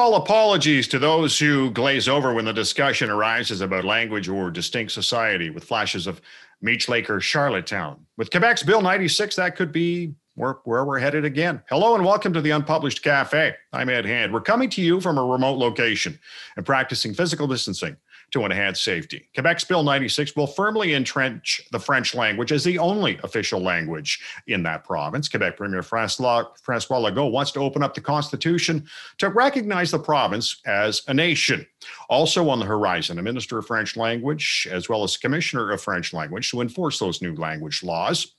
all apologies to those who glaze over when the discussion arises about language or distinct society with flashes of Meech Lake or Charlottetown. With Quebec's Bill 96, that could be where, where we're headed again. Hello and welcome to the Unpublished Cafe. I'm Ed Hand. We're coming to you from a remote location and practicing physical distancing to enhance safety. Quebec's Bill 96 will firmly entrench the French language as the only official language in that province. Quebec Premier Francois, Legault wants to open up the Constitution to recognize the province as a nation. Also on the horizon, a Minister of French Language, as well as Commissioner of French Language, to enforce those new language laws.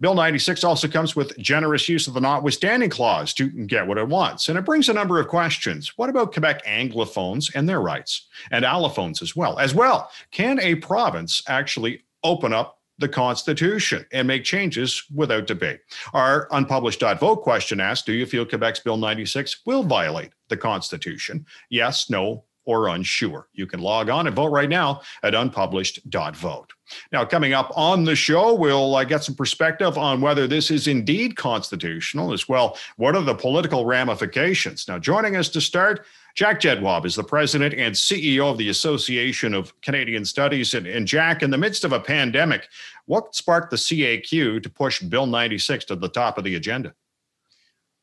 Bill 96 also comes with generous use of the notwithstanding clause to get what it wants. And it brings a number of questions. What about Quebec Anglophones and their rights? And allophones as well. As well, can a province actually open up the Constitution and make changes without debate? Our unpublished vote question asks Do you feel Quebec's Bill 96 will violate the Constitution? Yes, no, or unsure. You can log on and vote right now at unpublished.vote. Now, coming up on the show, we'll uh, get some perspective on whether this is indeed constitutional as well. What are the political ramifications? Now, joining us to start, Jack Jedwab is the president and CEO of the Association of Canadian Studies. And, and Jack, in the midst of a pandemic, what sparked the CAQ to push Bill 96 to the top of the agenda?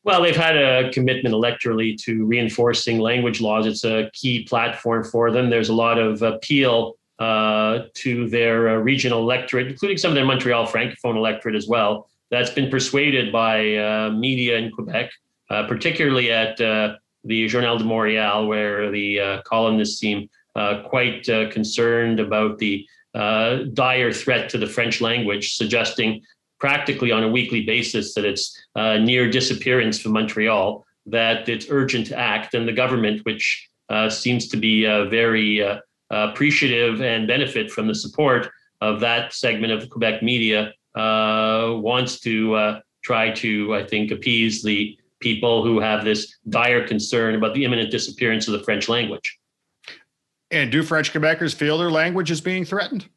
Well, they've had a commitment electorally to reinforcing language laws. It's a key platform for them. There's a lot of appeal uh, to their uh, regional electorate, including some of their Montreal francophone electorate as well, that's been persuaded by uh, media in Quebec, uh, particularly at uh, the Journal de Montréal, where the uh, columnists seem quite concerned about the dire threat to the French language, suggesting practically on a weekly basis that it's uh, near disappearance from Montreal, that it's urgent to act, and the government, which uh, seems to be uh, very uh, appreciative and benefit from the support of that segment of Quebec media, uh, wants to uh, try to, I think, appease the people who have this dire concern about the imminent disappearance of the French language. And do French Quebecers feel their language is being threatened?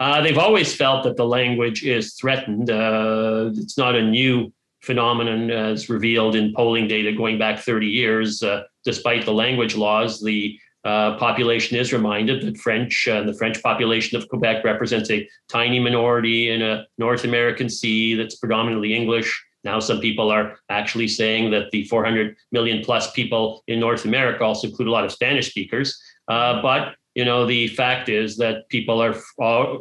Uh, they've always felt that the language is threatened. Uh, it's not a new phenomenon as revealed in polling data going back 30 years. Uh, despite the language laws, the uh, population is reminded that French and uh, the French population of Quebec represents a tiny minority in a North American sea that's predominantly English. Now, some people are actually saying that the 400 million plus people in North America also include a lot of Spanish speakers. Uh, but you know, the fact is that people are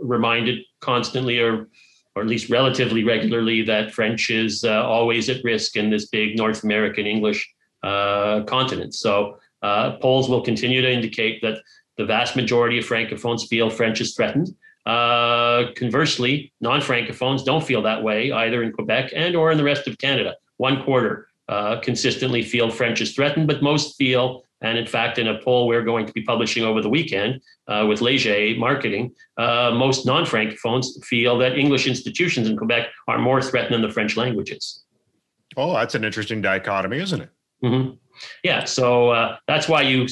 reminded constantly or or at least relatively regularly that French is uh, always at risk in this big North American English uh, continent. So uh, polls will continue to indicate that the vast majority of francophones feel French is threatened. Uh, conversely, non-francophones don't feel that way either in Quebec and or in the rest of Canada. One quarter uh, consistently feel French is threatened, but most feel and in fact, in a poll we're going to be publishing over the weekend uh, with Leger Marketing, uh, most non francophones feel that English institutions in Quebec are more threatened than the French languages. Oh, that's an interesting dichotomy, isn't it? Mm-hmm. Yeah, so uh, that's why you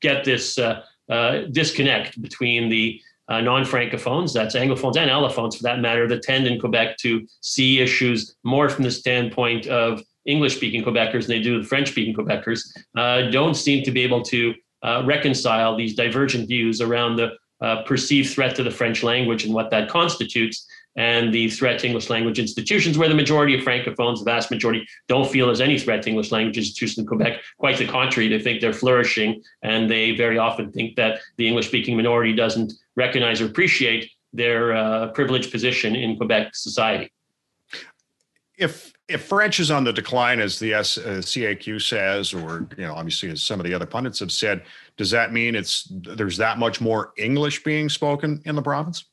get this uh, uh, disconnect between the uh, non-francophones, that's anglophones and allophones for that matter, that tend in Quebec to see issues more from the standpoint of English speaking Quebecers than they do the French speaking Quebecers, uh, don't seem to be able to uh, reconcile these divergent views around the uh, perceived threat to the French language and what that constitutes, and the threat to English language institutions, where the majority of Francophones, the vast majority, don't feel there's any threat to English language institutions in Quebec. Quite the contrary, they think they're flourishing, and they very often think that the English speaking minority doesn't recognize or appreciate their uh, privileged position in Quebec society. If if French is on the decline, as the S, uh, CAQ says, or you know, obviously as some of the other pundits have said, does that mean it's there's that much more English being spoken in the province?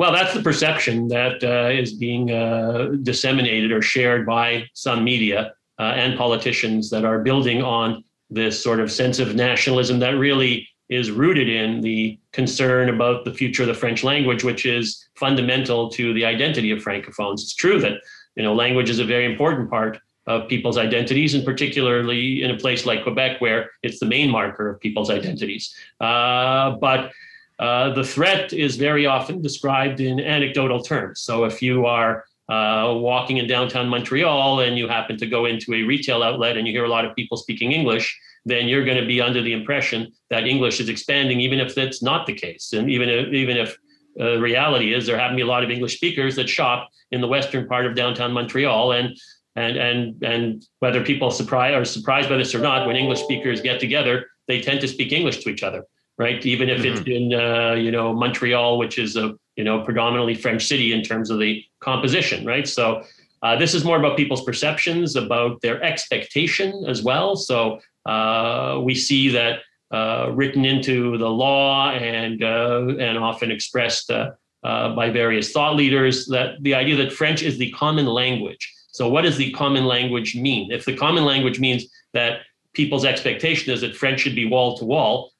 Well, that's the perception that uh, is being uh, disseminated or shared by some media uh, and politicians that are building on this sort of sense of nationalism that really is rooted in the concern about the future of the French language, which is fundamental to the identity of francophones. It's true that you know, language is a very important part of people's identities, and particularly in a place like Quebec, where it's the main marker of people's identities. Uh, but uh, the threat is very often described in anecdotal terms. So if you are uh, walking in downtown Montreal and you happen to go into a retail outlet and you hear a lot of people speaking English, then you're going to be under the impression that English is expanding, even if that's not the case. And even if, even if uh, reality is there happen to be a lot of English speakers that shop in the western part of downtown Montreal. And and and and whether people surprise are surprised by this or not, when English speakers get together, they tend to speak English to each other, right? Even if mm-hmm. it's in uh, you know Montreal, which is a you know predominantly French city in terms of the composition, right? So uh, this is more about people's perceptions, about their expectation as well. So uh, we see that uh, written into the law and uh, and often expressed uh, uh, by various thought leaders that the idea that French is the common language. So what does the common language mean? If the common language means that people's expectation is that French should be wall to wall,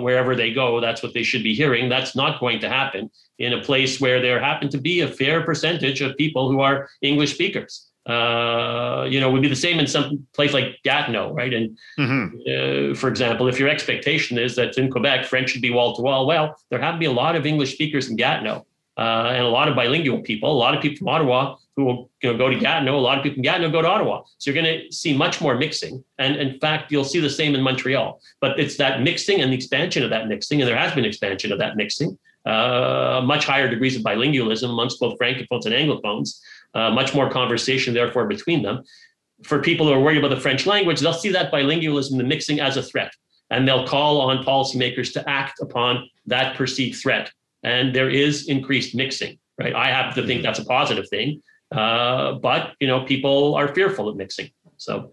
wherever they go, that's what they should be hearing. That's not going to happen in a place where there happen to be a fair percentage of people who are English speakers. Uh, you know, would be the same in some place like Gatineau, right? And mm-hmm. uh, for example, if your expectation is that in Quebec French should be wall to wall, well, there have to be a lot of English speakers in Gatineau uh, and a lot of bilingual people, a lot of people from Ottawa who will you know, go to Gatineau, a lot of people from Gatineau go to Ottawa. So you're going to see much more mixing. And in fact, you'll see the same in Montreal. But it's that mixing and the expansion of that mixing, and there has been expansion of that mixing, uh, much higher degrees of bilingualism amongst both francophones and anglophones, uh, much more conversation, therefore, between them. For people who are worried about the French language, they'll see that bilingualism, the mixing, as a threat. And they'll call on policymakers to act upon that perceived threat. And there is increased mixing, right? I happen to think that's a positive thing. Uh, but you know, people are fearful of mixing. So,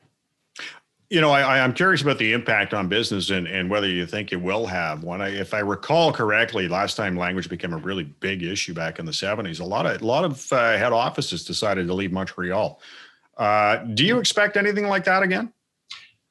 you know, I, am curious about the impact on business and, and whether you think it will have one. I, if I recall correctly, last time language became a really big issue back in the 70s, a lot of a lot of uh, head offices decided to leave Montreal. Uh, do you expect anything like that again?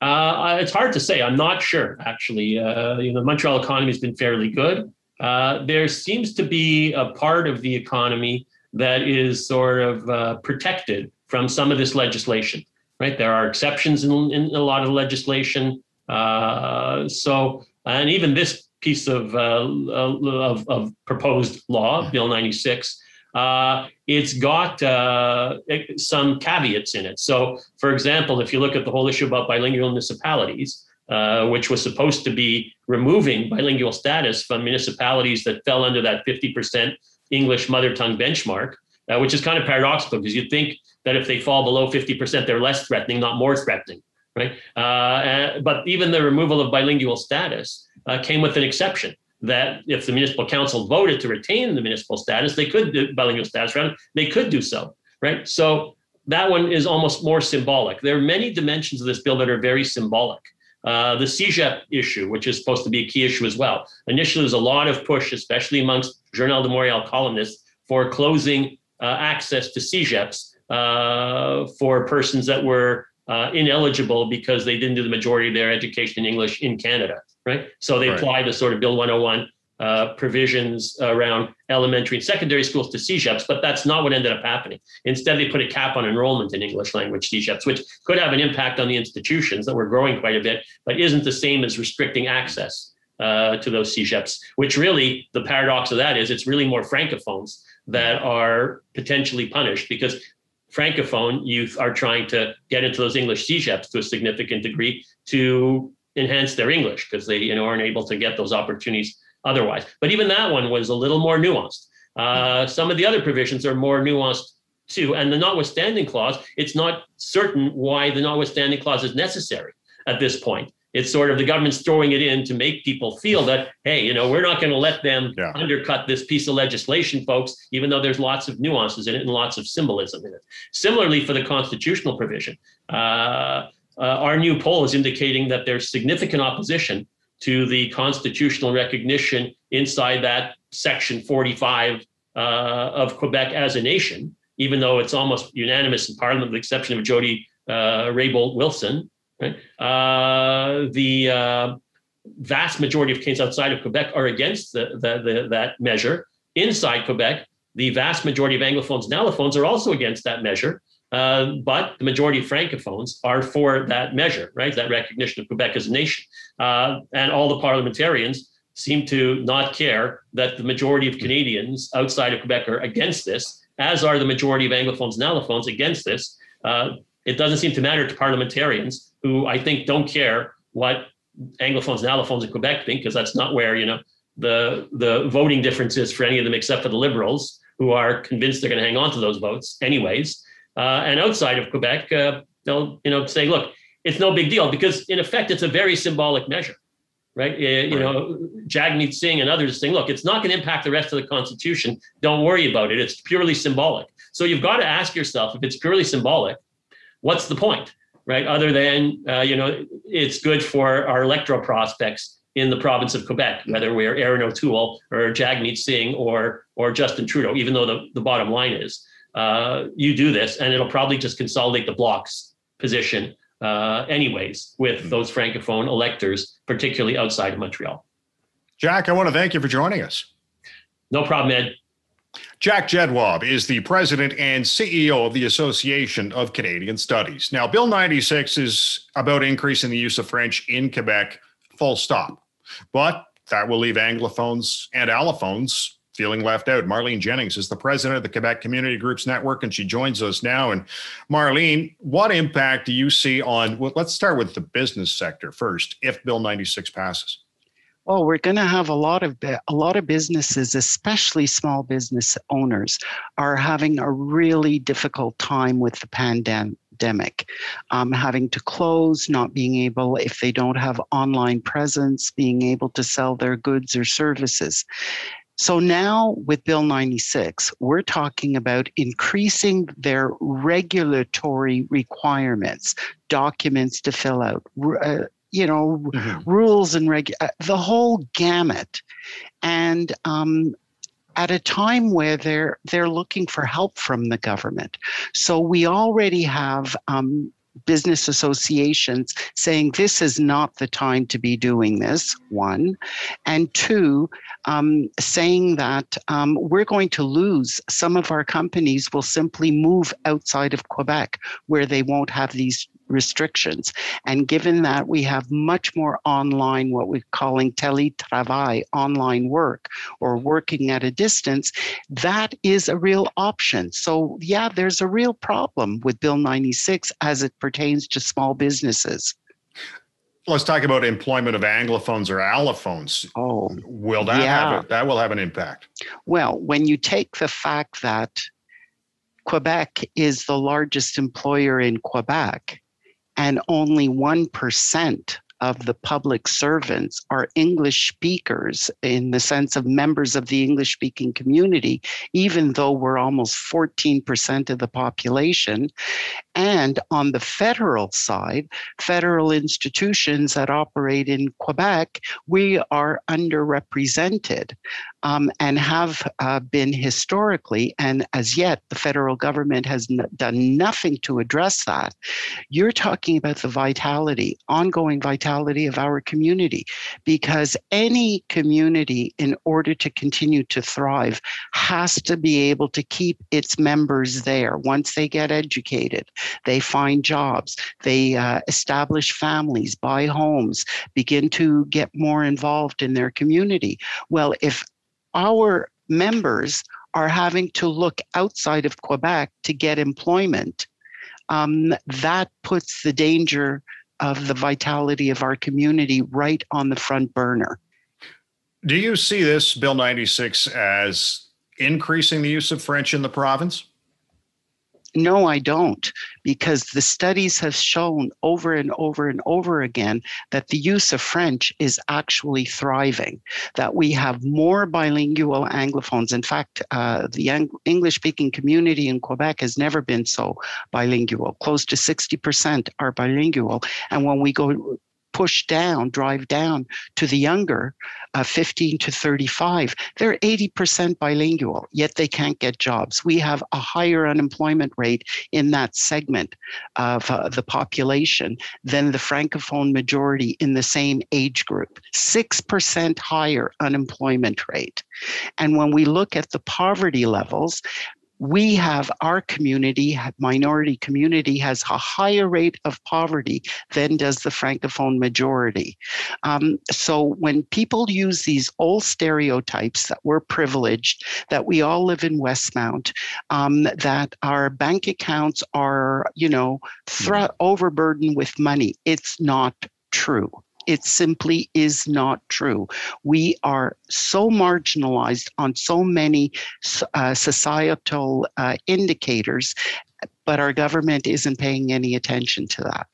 Uh, it's hard to say. I'm not sure, actually. Uh, you know, the Montreal economy has been fairly good. Uh, there seems to be a part of the economy that is sort of uh, protected from some of this legislation, right? There are exceptions in, in a lot of legislation. Uh, so, and even this piece of, uh, of, of, proposed law, Bill 96, uh, it's got uh, some caveats in it. So, for example, if you look at the whole issue about bilingual municipalities, uh, which was supposed to be removing bilingual status from municipalities that fell under that 50% English mother tongue benchmark, uh, which is kind of paradoxical because you'd think that if they fall below 50%, they're less threatening, not more threatening, right? Uh, but even the removal of bilingual status uh, came with an exception that if the municipal council voted to retain the municipal status, they could do bilingual status, rather, they could do so, right? So that one is almost more symbolic. There are many dimensions of this bill that are very symbolic. Uh, the CEGEP issue, which is supposed to be a key issue as well. Initially, there's a lot of push, especially amongst Journal de Montréal columnists, for closing uh, access to CEGEPs uh, for persons that were uh, ineligible because they didn't do the majority of their education in English in Canada, right? So they right. applied the sort of Bill 101 uh, provisions around elementary and secondary schools to CEGEPs, but that's not what ended up happening. Instead, they put a cap on enrollment in English language CEGEPs, which could have an impact on the institutions that were growing quite a bit, but isn't the same as restricting access uh, to those CEGEPs, which really, the paradox of that is it's really more francophones that are potentially punished because francophone youth are trying to get into those English CEGEPs to a significant degree to enhance their English because they you know aren't able to get those opportunities otherwise. But even that one was a little more nuanced. Uh, some of the other provisions are more nuanced too. And the notwithstanding clause, it's not certain why the notwithstanding clause is necessary at this point. It's sort of the government's throwing it in to make people feel that, hey, you know, we're not going to let them yeah. undercut this piece of legislation, folks, even though there's lots of nuances in it and lots of symbolism in it. Similarly, for the constitutional provision, uh, uh, our new poll is indicating that there's significant opposition to the constitutional recognition inside that section 45 uh, of Quebec as a nation, even though it's almost unanimous in Parliament, with the exception of Jody uh, Raybould Wilson. Right? Uh, the uh, vast majority of Canadians outside of Quebec are against the, the, the, that measure. Inside Quebec, the vast majority of Anglophones and Allophones are also against that measure. Uh, but the majority of francophones are for that measure, right? That recognition of Quebec as a nation. Uh, and all the parliamentarians seem to not care that the majority of Canadians outside of Quebec are against this, as are the majority of Anglophones and Allophones against this. Uh, it doesn't seem to matter to parliamentarians who I think don't care what Anglophones and allophones in Quebec think, because that's not where, you know, the, the voting difference is for any of them except for the Liberals, who are convinced they're going to hang on to those votes anyways. Uh, and outside of Quebec, uh, they'll, you know, say, look, it's no big deal because in effect, it's a very symbolic measure right? Uh, you know, Jagmeet Singh and others saying, look, it's not going to impact the rest of the Constitution. Don't worry about it. It's purely symbolic. So you've got to ask yourself, if it's purely symbolic, what's the point, right? Other than, uh, you know, it's good for our electoral prospects in the province of Quebec, whether we're Erin O'Toole or Jagmeet Singh or or Justin Trudeau, even though the, the bottom line is uh, you do this and it'll probably just consolidate the bloc's position uh, anyways, with mm-hmm. those francophone electors, particularly outside of Montreal. Jack, I want to thank you for joining us. No problem, Ed. Jack Jedwab is the president and CEO of the Association of Canadian Studies. Now, Bill 96 is about increasing the use of French in Quebec, full stop. But that will leave Anglophones and allophones feeling left out. Marlene Jennings is the president of the Quebec Community Groups Network, and she joins us now. And Marlene, what impact do you see on? Well, let's start with the business sector first. If Bill 96 passes. Well, we're going to have a lot of a lot of businesses, especially small business owners, are having a really difficult time with the pandemic, um, having to close, not being able, if they don't have online presence, being able to sell their goods or services. So now with Bill 96, we're talking about increasing their regulatory requirements, documents to fill out, uh, you know, mm-hmm. rules and reg, uh, the whole gamut. And um, at a time where they're they're looking for help from the government. So we already have um, business associations saying this is not the time to be doing this, one. And two, um, saying that um, we're going to lose some of our companies will simply move outside of Quebec where they won't have these restrictions. And given that we have much more online, what we're calling teletravail, online work, or working at a distance, that is a real option. So, yeah, there's a real problem with Bill 96 as it pertains to small businesses. Let's talk about employment of anglophones or allophones. Oh, will that yeah. have a, that will have an impact? Well, when you take the fact that Quebec is the largest employer in Quebec, and only 1% of the public servants are English speakers in the sense of members of the English speaking community, even though we're almost 14% of the population. And on the federal side, federal institutions that operate in Quebec, we are underrepresented um, and have uh, been historically. And as yet, the federal government has n- done nothing to address that. You're talking about the vitality, ongoing vitality of our community, because any community, in order to continue to thrive, has to be able to keep its members there once they get educated they find jobs, they uh, establish families, buy homes, begin to get more involved in their community. Well, if our members are having to look outside of Quebec to get employment, um, that puts the danger of the vitality of our community right on the front burner. Do you see this Bill 96 as increasing the use of French in the province? No, I don't, because the studies have shown over and over and over again that the use of French is actually thriving, that we have more bilingual Anglophones. In fact, uh, the Ang- English speaking community in Quebec has never been so bilingual. Close to 60% are bilingual. And when we go push down, drive down to the younger, uh, 15 to 35, they're 80% bilingual, yet they can't get jobs. We have a higher unemployment rate in that segment of uh, the population than the Francophone majority in the same age group. 6% higher unemployment rate. And when we look at the poverty levels, we have our community, minority community, has a higher rate of poverty than does the Francophone majority. Um, so when people use these old stereotypes that we're privileged, that we all live in Westmount, um, that our bank accounts are, you know, mm-hmm. overburdened with money, it's not true. It simply is not true. We are so marginalized on so many uh, societal uh, indicators, but our government isn't paying any attention to that.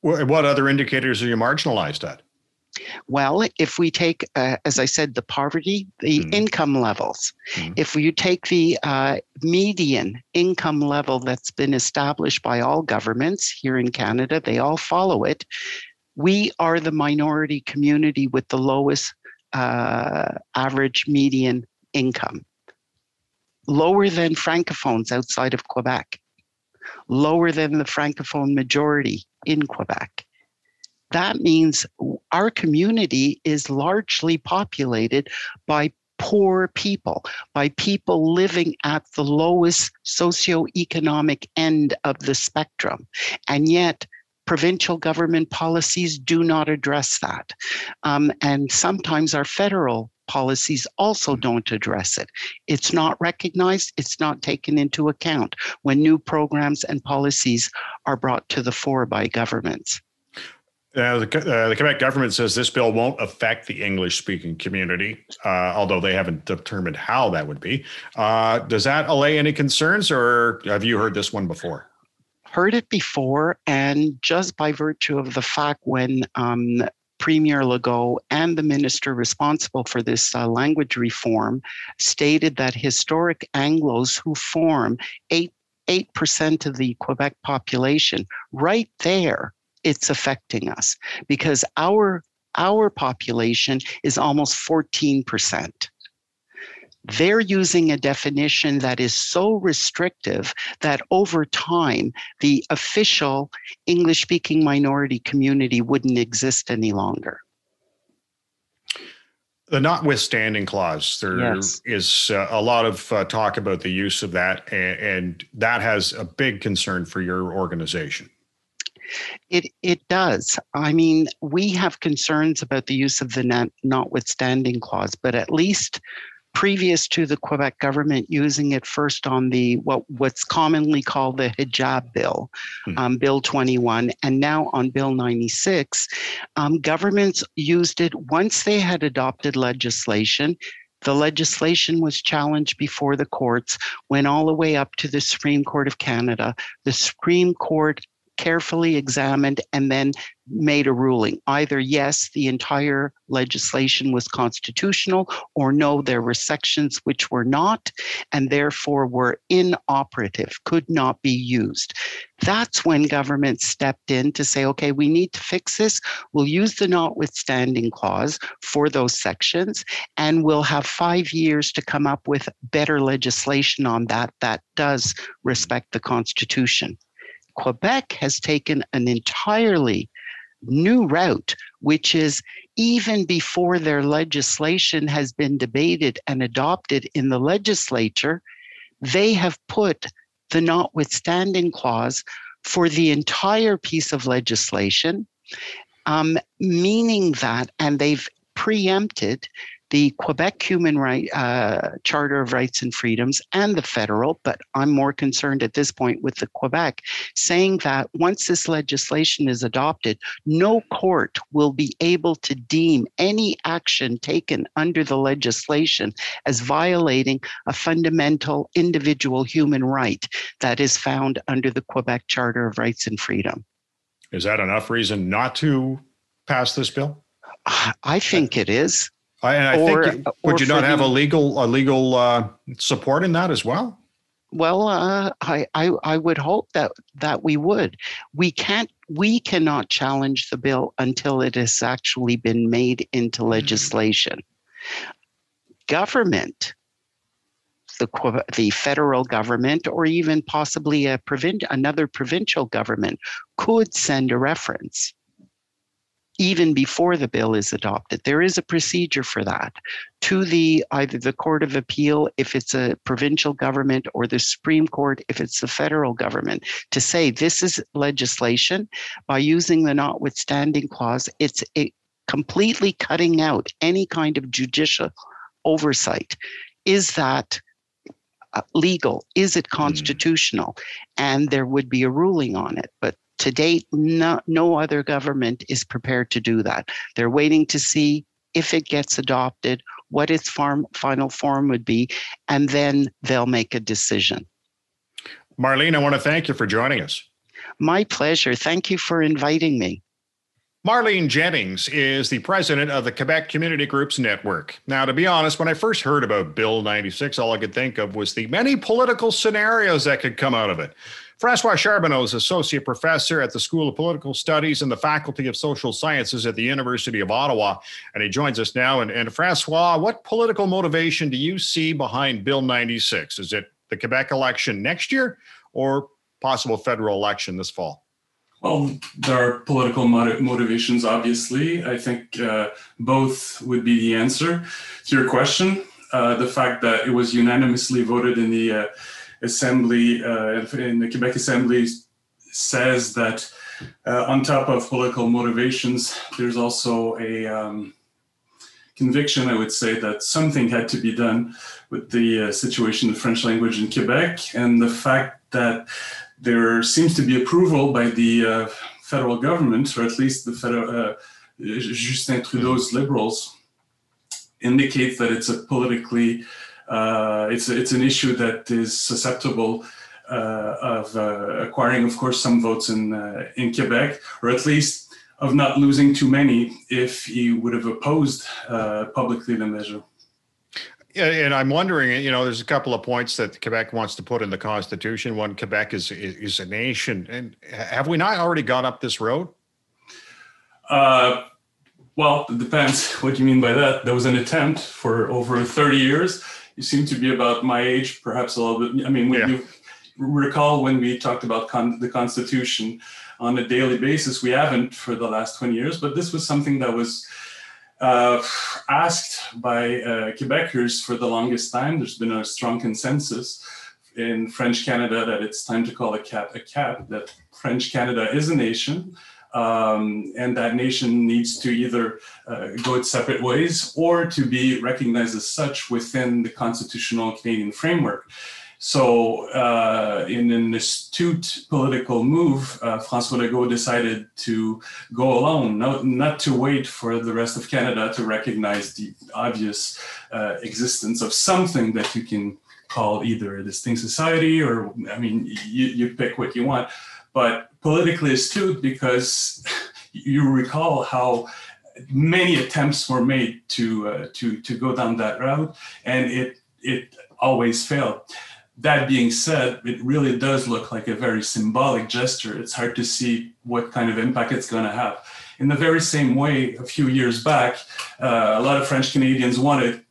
What other indicators are you marginalized at? Well, if we take, uh, as I said, the poverty, the mm. income levels, mm. if you take the uh, median income level that's been established by all governments here in Canada, they all follow it we are the minority community with the lowest uh, average median income, lower than francophones outside of Quebec, lower than the francophone majority in Quebec. That means our community is largely populated by poor people, by people living at the lowest socioeconomic end of the spectrum. And yet, provincial government policies do not address that. Um, and sometimes our federal policies also mm-hmm. don't address it. It's not recognized, it's not taken into account when new programs and policies are brought to the fore by governments. Uh, the, uh, the, Quebec government says this bill won't affect the English speaking community, uh, although they haven't determined how that would be. Uh, does that allay any concerns, or have you heard this one before? Heard it before, and just by virtue of the fact when um, Premier Legault and the minister responsible for this uh, language reform stated that historic Anglos who form 8 8% of the Quebec population, right there, it's affecting us because our our population is almost 14% they're using a definition that is so restrictive that over time, the official English speaking minority community wouldn't exist any longer. The notwithstanding clause, there yes. is uh, a lot of uh, talk about the use of that, and, and that has a big concern for your organization. It it does. I mean, we have concerns about the use of the not, notwithstanding clause, but at least previous to the Quebec government using it first on the what what's commonly called the hijab bill, mm. um, Bill 21, and now on Bill 96, um, governments used it once they had adopted legislation. The legislation was challenged before the courts, went all the way up to the Supreme Court of Canada. The Supreme Court carefully examined and then made a ruling. Either yes the entire legislation was constitutional or no there were sections which were not and therefore were inoperative could not be used. That's when government stepped in to say okay we need to fix this. We'll use the notwithstanding clause for those sections and we'll have 5 years to come up with better legislation on that that does respect the constitution Quebec has taken an entirely new route, which is even before their legislation has been debated and adopted in the legislature, they have put the notwithstanding clause for the entire piece of legislation, um, meaning that, and they've preempted the Quebec Human Right uh, Charter of Rights and Freedoms and the federal, but I'm more concerned at this point with the Quebec, saying that once this legislation is adopted, no court will be able to deem any action taken under the legislation as violating a fundamental individual human right that is found under the Quebec Charter of Rights and Freedom. Is that enough reason not to pass this bill? I think it is. I, and I or, think would you not have the, a legal a legal uh, support in that as well? Well, uh, I, I I would hope that that we would. We can't we cannot challenge the bill until it has actually been made into mm-hmm. legislation. Government, the the federal government, or even possibly a provin- another provincial government, could send a reference even before the bill is adopted. There is a procedure for that to the either the Court of Appeal if it's a provincial government or the Supreme Court if it's the federal government to say this is legislation by using the notwithstanding clause. It's it completely cutting out any kind of judicial oversight. Is that uh, legal? Is it hmm. constitutional? Mm. And there would be a ruling on it. But To date, no, no other government is prepared to do that. They're waiting to see if it gets adopted, what its farm, final form would be, and then they'll make a decision. Marlene, I want to thank you for joining us. My pleasure. Thank you for inviting me. Marlene Jennings is the president of the Quebec Community Groups Network. Now, to be honest, when I first heard about Bill 96, all I could think of was the many political scenarios that could come out of it. Francois Charbonneau is associate professor at the School of Political Studies and the Faculty of Social Sciences at the University of Ottawa, and he joins us now. And, and Francois, what political motivation do you see behind Bill 96? Is it the Quebec election next year or possible federal election this fall? Well, there are political motivations, obviously. I think uh, both would be the answer to your question. Uh, the fact that it was unanimously voted in the uh, Assembly, uh, in the Quebec Assembly, says that uh, on top of political motivations, there's also a um, conviction, I would say, that something had to be done with the uh, situation of French language in Quebec and the fact that there seems to be approval by the uh, federal government, or at least the federal, uh, Justin Trudeau's liberals, indicates that it's a politically, uh, it's it's an issue that is susceptible uh, of uh, acquiring, of course, some votes in uh, in Quebec, or at least of not losing too many if he would have opposed publicly the measure and I'm wondering, you know, there's a couple of points that Quebec wants to put in the Constitution. One, Quebec is is a nation, and have we not already gone up this road? Uh, well, it depends what you mean by that. There was an attempt for over 30 years. You seem to be about my age, perhaps a little bit. I mean, when yeah. you recall when we talked about con- the Constitution on a daily basis, we haven't for the last 20 years, but this was something that was uh, asked by uh, Quebecers for the longest time. There's been a strong consensus in French Canada that it's time to call a cap a cap, that French Canada is a nation. Um, and that nation needs to either uh, go its separate ways or to be recognized as such within the constitutional Canadian framework. So, uh, in an astute political move, uh, François Legault decided to go alone, not, not to wait for the rest of Canada to recognize the obvious uh, existence of something that you can call either a distinct society or, I mean, you, you pick what you want. But politically astute because you recall how many attempts were made to uh, to to go down that route, and it it always failed that being said, it really does look like a very symbolic gesture. It's hard to see what kind of impact it's going to have. In the very same way, a few years back, uh, a lot of French Canadians wanted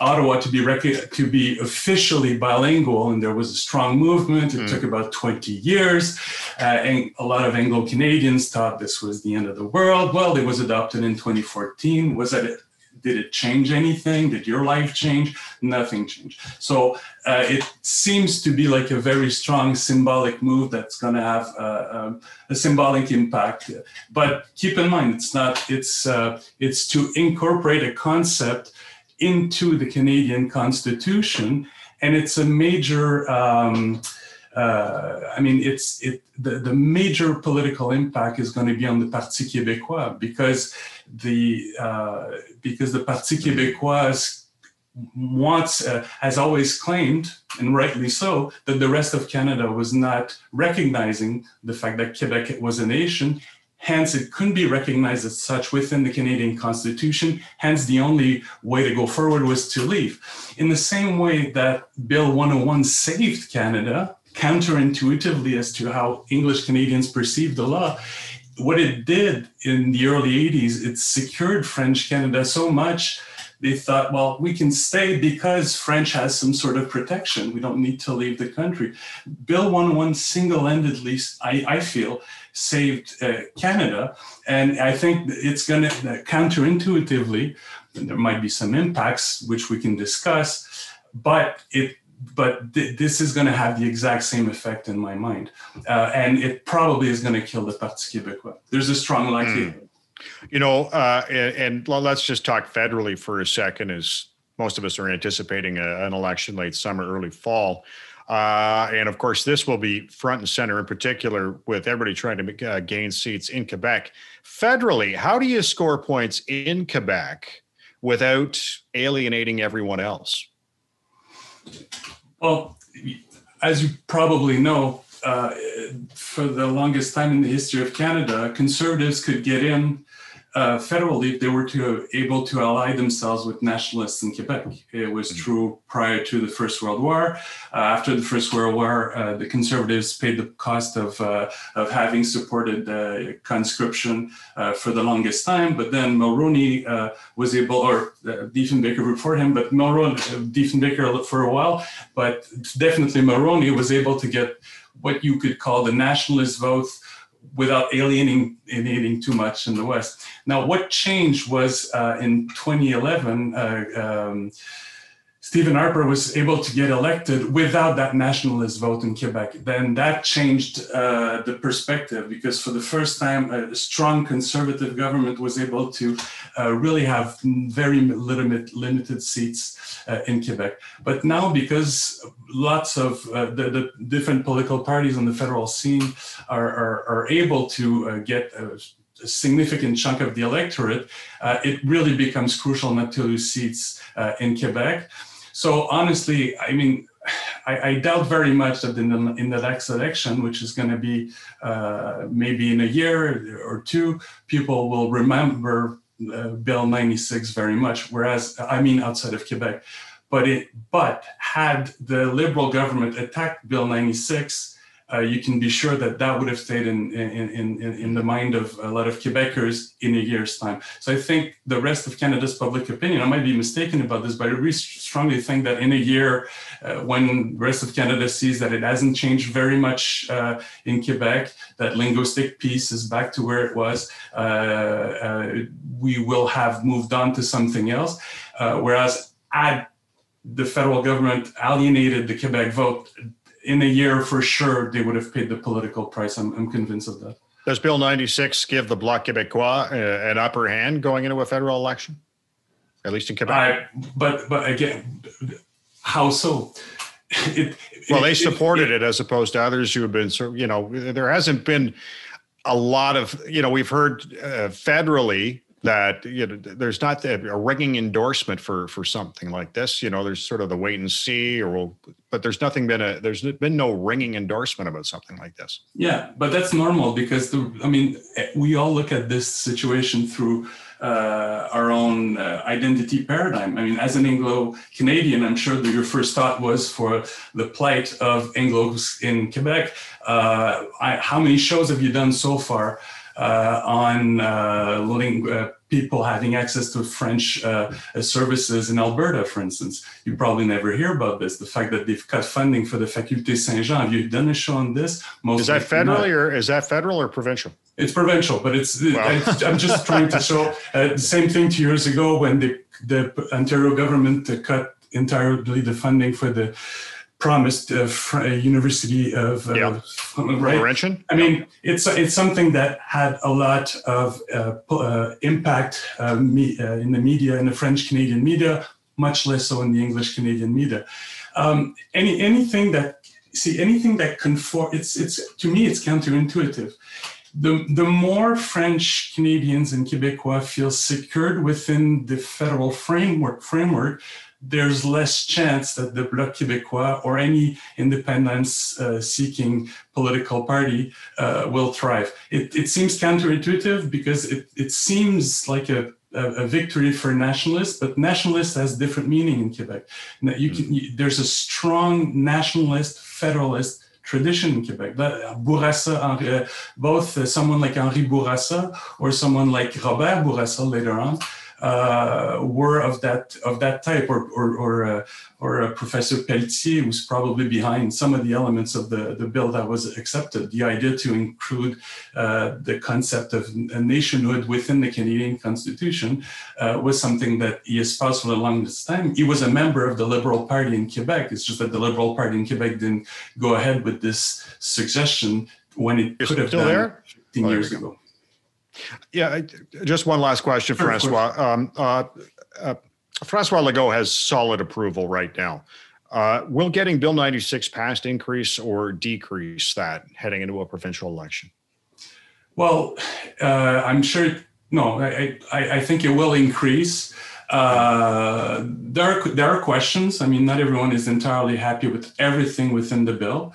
Ottawa to be rec- to be officially bilingual, and there was a strong movement. It mm. took about 20 years, uh, and a lot of Anglo Canadians thought this was the end of the world. Well, it was adopted in 2014. Was that did it change anything? Did your life change? Nothing changed. So uh, it seems to be like a very strong symbolic move that's going to have uh, um, a symbolic impact. But keep in mind, it's not. It's uh, it's to incorporate a concept into the Canadian Constitution, and it's a major. Um, uh, I mean, it's it the, the major political impact is going to be on the Parti québécois because the uh, because the Parti québécois wants uh, has always claimed, and rightly so, that the rest of Canada was not recognizing the fact that Quebec was a nation. Hence, it couldn't be recognized as such within the Canadian Constitution. Hence, the only way to go forward was to leave. In the same way that Bill 101 saved Canada, counterintuitively as to how English Canadians perceived the law, what it did in the early 80s, it secured French Canada so much. They thought, well, we can stay because French has some sort of protection. We don't need to leave the country. Bill 101 single handedly, I, I feel, saved uh, Canada. And I think it's going to uh, counterintuitively, there might be some impacts, which we can discuss, but it but th- this is going to have the exact same effect in my mind. Uh, and it probably is going to kill the Parti Québécois. There's a strong likelihood. Mm. You know, uh, and, and, let's just talk federally for a second. as most of us are anticipating a, an election late summer, early fall. Uh, and of course, this will be front and center, in particular, with everybody trying to uh, gain seats in Quebec. Federally, how do you score points in Quebec without alienating everyone else? Well, as you probably know, uh, for the longest time in the history of Canada, conservatives could get in uh, federally, they were to able to ally themselves with nationalists in Quebec. It was mm-hmm. true prior to the First World War. Uh, after the First World War, uh, the Conservatives paid the cost of uh, of having supported uh, conscription uh, for the longest time. But then Mulroney was able, or uh, Diefenbaker before him, but Mulroney, Diefenbaker for a while, but definitely Mulroney was able to get what you could call the nationalist votes without alienating, alienating too much in the West. Now, what changed was uh, in 2011, uh, um, Stephen Harper was able to get elected without that nationalist vote in Quebec. Then that changed uh, the perspective because for the first time, a strong conservative government was able to uh, really have very limited, limited seats uh, in Quebec. But now, because lots of uh, the, the, different political parties on the federal scene are, are, are able to uh, get a, significant chunk of the electorate, uh, it really becomes crucial not to lose seats in Quebec. So honestly, I mean, I, I, doubt very much that in the, in the next election, which is going to be uh, maybe in a year or two, people will remember uh, Bill 96 very much. Whereas, I mean, outside of Quebec, but it, but had the Liberal government attacked Bill 96, uh, you can be sure that that would have stayed in, in, in, in the mind of a lot of Quebecers in a year's time. So I think the rest of Canada's public opinion, I might be mistaken about this, but I really strongly think that in a year, uh, when the rest of Canada sees that it hasn't changed very much uh, in Quebec, that linguistic piece is back to where it was, uh, uh, we will have moved on to something else. Uh, whereas had the federal government alienated the Quebec vote, in a year for sure they would have paid the political price. I'm, I'm convinced of that. Does Bill 96 give the Bloc Québécois uh, an upper hand going into a federal election, at least in Quebec? I, but but again, how so? It, well, they supported it, it, as opposed to others who have been, you know, there hasn't been a lot of, you know, we've heard uh, federally that you know there's not a ringing endorsement for for something like this you know there's sort of the wait and see or we'll, but there's nothing been a there's been no ringing endorsement about something like this yeah but that's normal because the i mean we all look at this situation through uh, our own uh, identity paradigm. I mean, as an Anglo Canadian, I'm sure that your first thought was for the plight of Anglos in Quebec. Uh, I, how many shows have you done so far? Uh, on uh, ling- uh, people having access to French services in Alberta, for instance. You probably never hear about this. The fact that they've cut funding for the Faculté Saint Jean. Have you done a show on this? Most is that federally not. or is that federal or provincial? It's provincial, but it's. it's I'm just trying to show uh, the same thing two years ago when the the Ontario government cut entirely the funding for the promised uh, University of uh, yeah. right. Laurentian. I mean, it's it's something that had a lot of uh, uh impact uh, me, uh, in the media, in the French Canadian media, much less so in the English Canadian media. Um, any anything that see anything that conform it's it's to me it's counterintuitive. The, the more French Canadians and Quebecois feel secured within the federal framework framework, there's less chance that the Bloc Québécois or any independence uh, seeking political party uh, will thrive. It, it, seems counterintuitive because it, it seems like a, a, a, victory for nationalists, but nationalist has different meaning in Quebec. Now you can, you, there's a strong nationalist, federalist tradition in Quebec. Bourassa, uh, both uh, someone like Henri Bourassa or someone like Robert Bourassa later on, uh, were of that of that type, or or or, uh, or uh, Professor Pelletier, who's probably behind some of the elements of the, the bill that was accepted. The idea to include uh, the concept of a nationhood within the Canadian Constitution uh, was something that he espoused for the longest time. He was a member of the Liberal Party in Quebec. It's just that the Liberal Party in Quebec didn't go ahead with this suggestion when it You're could have done there? 15 oh, years ago. Yeah, just one last question, Francois. Um, uh, uh, Francois Legault has solid approval right now. Uh, will getting Bill 96 passed increase or decrease that heading into a provincial election? Well, uh, I'm sure. No, I, I, I, think it will increase. Uh, there, are, there are questions. I mean, not everyone is entirely happy with everything within the bill,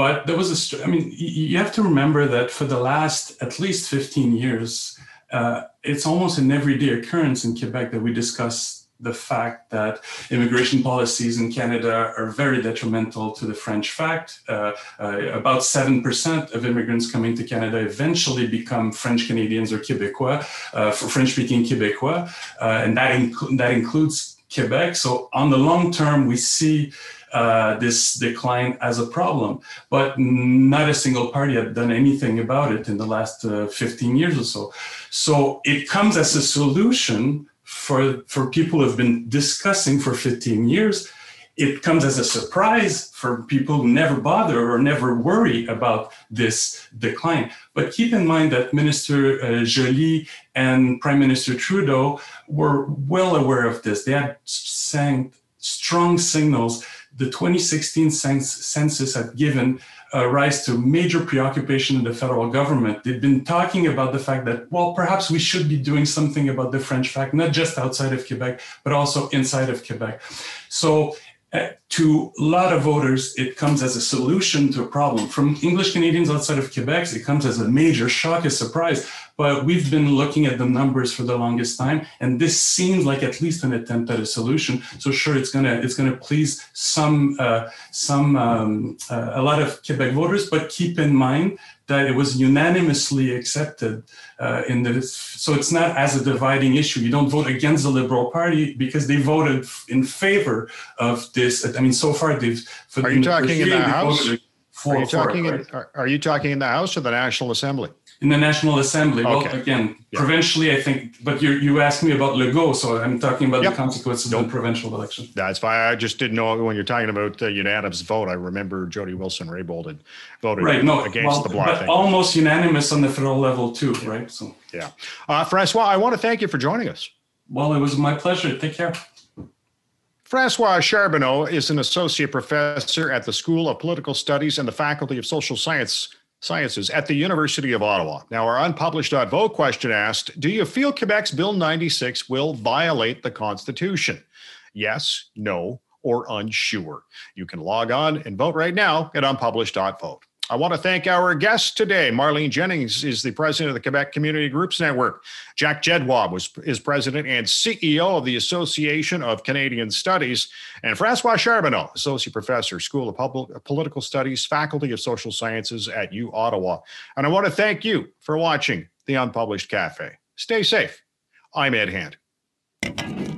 but there was a. I mean, you have to remember that for the last at least 15 years, uh, it's almost an everyday occurrence in Quebec that we discuss the fact that immigration policies in Canada are very detrimental to the French fact. Uh, uh, about 7% of immigrants coming to Canada eventually become French Canadians or Quebecois, uh, French speaking Quebecois, uh, and that, inc- that includes Quebec. So, on the long term, we see uh, this decline as a problem. But not a single party had done anything about it in the last uh, 15 years or so. So it comes as a solution for, for people who have been discussing for 15 years, it comes as a surprise for people who never bother or never worry about this decline. But keep in mind that Minister uh, Joly and Prime Minister Trudeau were well aware of this. They had sent strong signals. The 2016 census had given uh, rise to major preoccupation in the federal government. They've been talking about the fact that, well, perhaps we should be doing something about the French fact, not just outside of Quebec, but also inside of Quebec. So uh, to a lot of voters, it comes as a solution to a problem. From English Canadians outside of Quebec, it comes as a major shock, a surprise. But we've been looking at the numbers for the longest time, and this seems like at least an attempt at a solution. So sure, it's gonna it's gonna please some uh, some um, uh, a lot of Quebec voters, but keep in mind that it was unanimously accepted uh, in the so it's not as a dividing issue. You don't vote against the liberal party because they voted in favor of this i mean so far they've are you talking in the house? for, are you talking in, are you talking in the house or the national assembly in the National Assembly. Okay. Well, again, yeah. provincially, I think, but you you asked me about Legault, so I'm talking about yep. the consequences nope. of the provincial election. That's why I just didn't know when you're talking about the unanimous vote. I remember Jody Wilson-Raybould had voted right, no, against well, the block but thing. almost unanimous on the federal level too, yeah. right? So yeah, uh, Francois, I want to thank you for joining us. Well, it was my pleasure. Take care. Francois Charbonneau is an associate professor at the School of Political Studies and the Faculty of Social Science Sciences at the University of Ottawa. Now, our unpublished vote question asked Do you feel Quebec's Bill 96 will violate the Constitution? Yes, no, or unsure. You can log on and vote right now at unpublished.vote. I want to thank our guests today. Marlene Jennings is the president of the Quebec Community Groups Network. Jack Jedwab was, is president and CEO of the Association of Canadian Studies. And Francois Charbonneau, associate professor, School of Public, Political Studies, Faculty of Social Sciences at U Ottawa. And I want to thank you for watching the Unpublished Cafe. Stay safe. I'm Ed Hand.